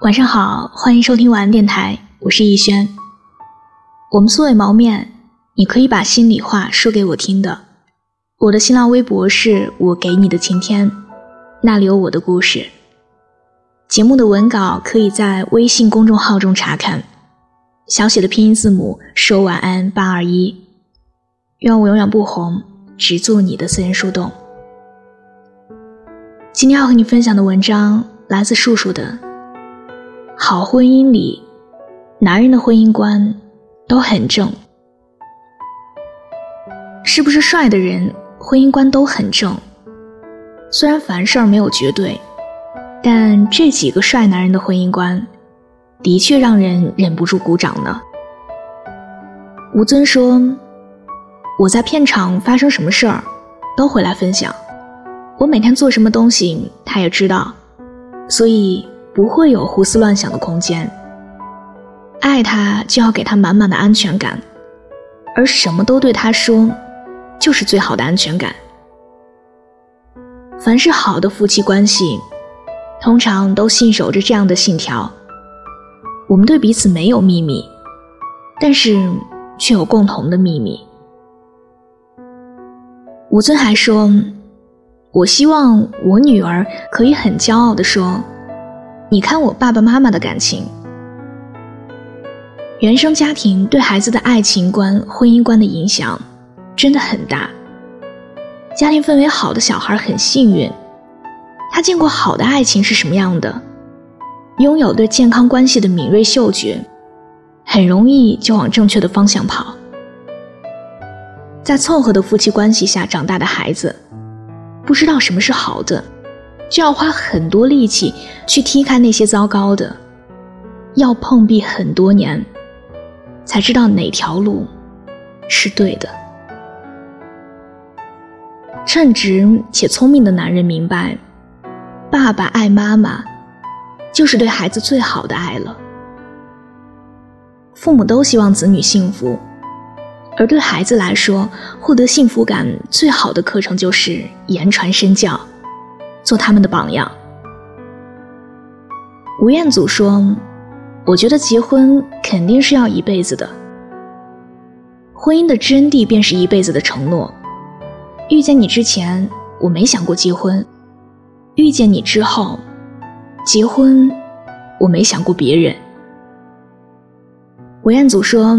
晚上好，欢迎收听晚安电台，我是逸轩。我们素未谋面，你可以把心里话说给我听的。我的新浪微博是我给你的晴天，那里有我的故事。节目的文稿可以在微信公众号中查看，小写的拼音字母说晚安八二一。愿我永远不红，只做你的私人树洞。今天要和你分享的文章来自树树的。好婚姻里，男人的婚姻观都很正。是不是帅的人婚姻观都很正？虽然凡事没有绝对，但这几个帅男人的婚姻观，的确让人忍不住鼓掌呢。吴尊说：“我在片场发生什么事儿，都会来分享。我每天做什么东西，他也知道，所以。”不会有胡思乱想的空间。爱他就要给他满满的安全感，而什么都对他说，就是最好的安全感。凡是好的夫妻关系，通常都信守着这样的信条：我们对彼此没有秘密，但是却有共同的秘密。吴尊还说：“我希望我女儿可以很骄傲地说。”你看我爸爸妈妈的感情，原生家庭对孩子的爱情观、婚姻观的影响真的很大。家庭氛围好的小孩很幸运，他见过好的爱情是什么样的，拥有对健康关系的敏锐嗅觉，很容易就往正确的方向跑。在凑合的夫妻关系下长大的孩子，不知道什么是好的。就要花很多力气去踢开那些糟糕的，要碰壁很多年，才知道哪条路是对的。称职且聪明的男人明白，爸爸爱妈妈，就是对孩子最好的爱了。父母都希望子女幸福，而对孩子来说，获得幸福感最好的课程就是言传身教。做他们的榜样。吴彦祖说：“我觉得结婚肯定是要一辈子的，婚姻的真谛便是一辈子的承诺。遇见你之前，我没想过结婚；遇见你之后，结婚，我没想过别人。”吴彦祖说：“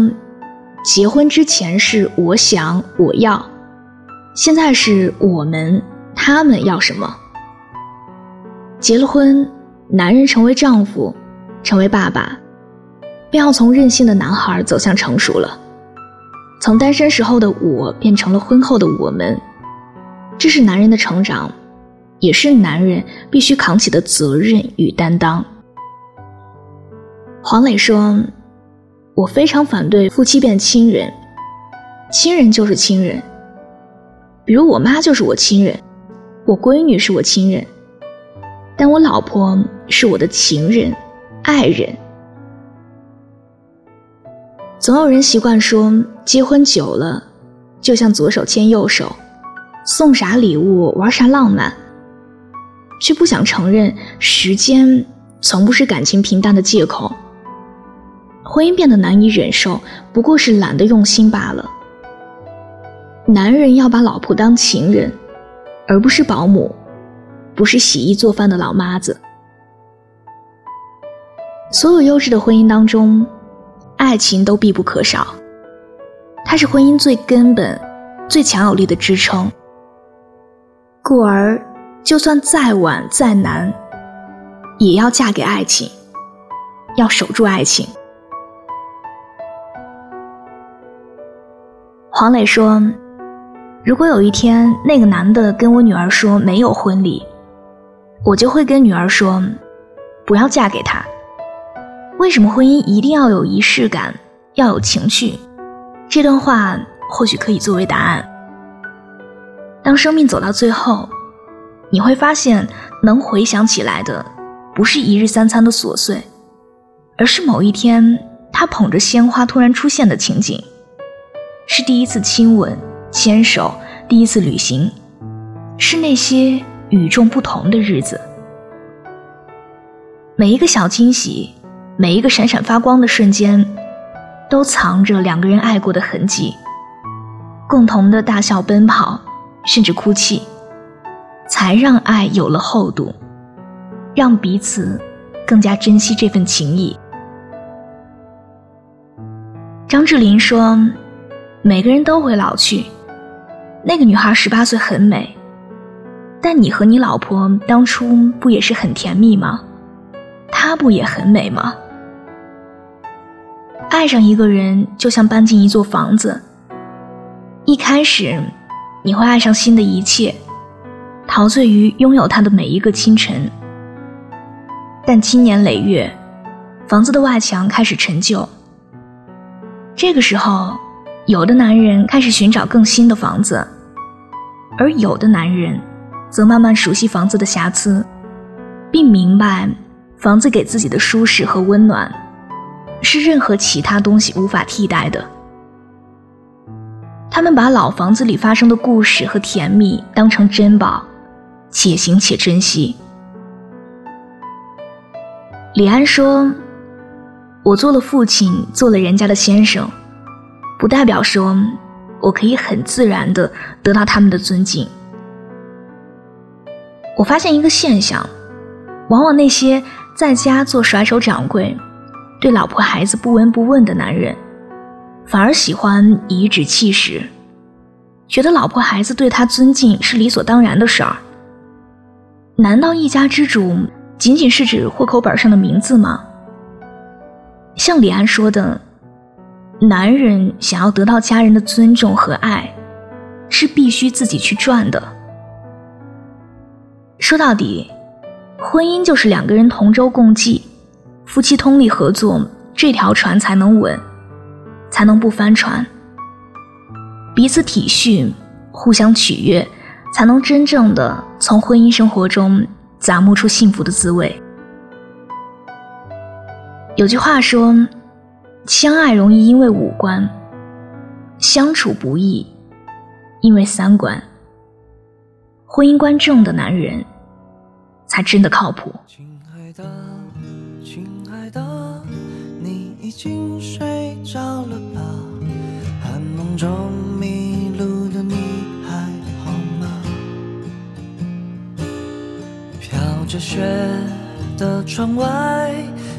结婚之前是我想我要，现在是我们他们要什么。”结了婚，男人成为丈夫，成为爸爸，便要从任性的男孩走向成熟了。从单身时候的我变成了婚后的我们，这是男人的成长，也是男人必须扛起的责任与担当。黄磊说：“我非常反对夫妻变亲人，亲人就是亲人，比如我妈就是我亲人，我闺女是我亲人。”但我老婆是我的情人、爱人。总有人习惯说，结婚久了，就像左手牵右手，送啥礼物，玩啥浪漫，却不想承认，时间从不是感情平淡的借口。婚姻变得难以忍受，不过是懒得用心罢了。男人要把老婆当情人，而不是保姆。不是洗衣做饭的老妈子。所有优质的婚姻当中，爱情都必不可少。它是婚姻最根本、最强有力的支撑。故而，就算再晚再难，也要嫁给爱情，要守住爱情。黄磊说：“如果有一天那个男的跟我女儿说没有婚礼。”我就会跟女儿说，不要嫁给他。为什么婚姻一定要有仪式感，要有情趣？这段话或许可以作为答案。当生命走到最后，你会发现，能回想起来的，不是一日三餐的琐碎，而是某一天他捧着鲜花突然出现的情景，是第一次亲吻、牵手，第一次旅行，是那些。与众不同的日子，每一个小惊喜，每一个闪闪发光的瞬间，都藏着两个人爱过的痕迹。共同的大笑、奔跑，甚至哭泣，才让爱有了厚度，让彼此更加珍惜这份情谊。张智霖说：“每个人都会老去，那个女孩十八岁很美，但你和你老婆当初不也是很甜蜜吗？”她不也很美吗？爱上一个人就像搬进一座房子。一开始，你会爱上新的一切，陶醉于拥有它的每一个清晨。但经年累月，房子的外墙开始陈旧。这个时候，有的男人开始寻找更新的房子，而有的男人，则慢慢熟悉房子的瑕疵，并明白。房子给自己的舒适和温暖，是任何其他东西无法替代的。他们把老房子里发生的故事和甜蜜当成珍宝，且行且珍惜。李安说：“我做了父亲，做了人家的先生，不代表说我可以很自然的得到他们的尊敬。”我发现一个现象，往往那些。在家做甩手掌柜，对老婆孩子不闻不问的男人，反而喜欢颐指气使，觉得老婆孩子对他尊敬是理所当然的事儿。难道一家之主仅仅是指户口本上的名字吗？像李安说的，男人想要得到家人的尊重和爱，是必须自己去赚的。说到底。婚姻就是两个人同舟共济，夫妻通力合作，这条船才能稳，才能不翻船。彼此体恤，互相取悦，才能真正的从婚姻生活中咂摸出幸福的滋味。有句话说：“相爱容易因为五官，相处不易因为三观。”婚姻观正的男人。才真的靠谱。亲爱的，亲爱的，你已经睡着了吧？寒梦中迷路的你还好吗？飘着雪的窗外，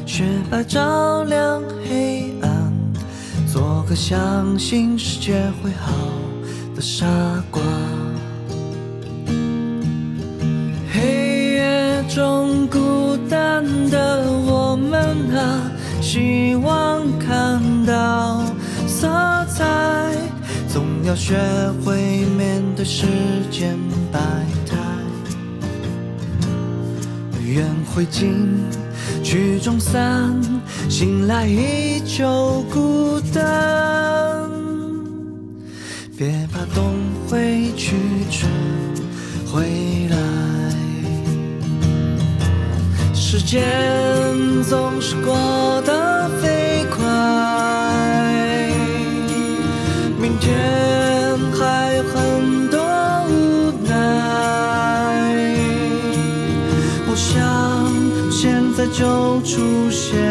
雪白照亮黑暗，做个相信世界会好的傻瓜。的我们啊，希望看到色彩，总要学会面对世间百态。缘会尽曲终散，醒来依旧孤单。别怕冬会去，春时间总是过得飞快，明天还有很多无奈。我想现在就出现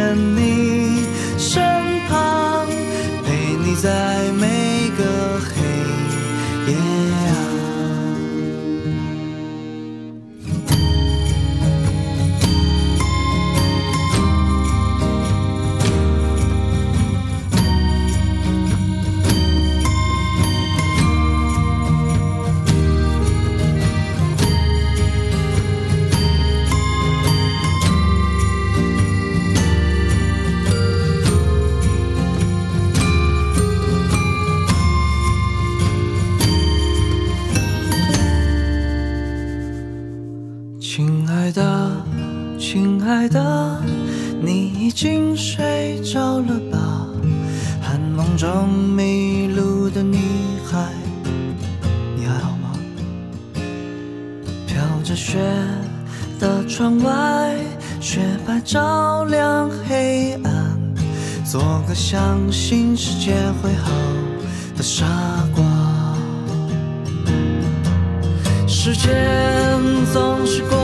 的，你已经睡着了吧？寒梦中迷路的女孩你还好吗？飘着雪的窗外，雪白照亮黑暗，做个相信世界会好的傻瓜。时间总是过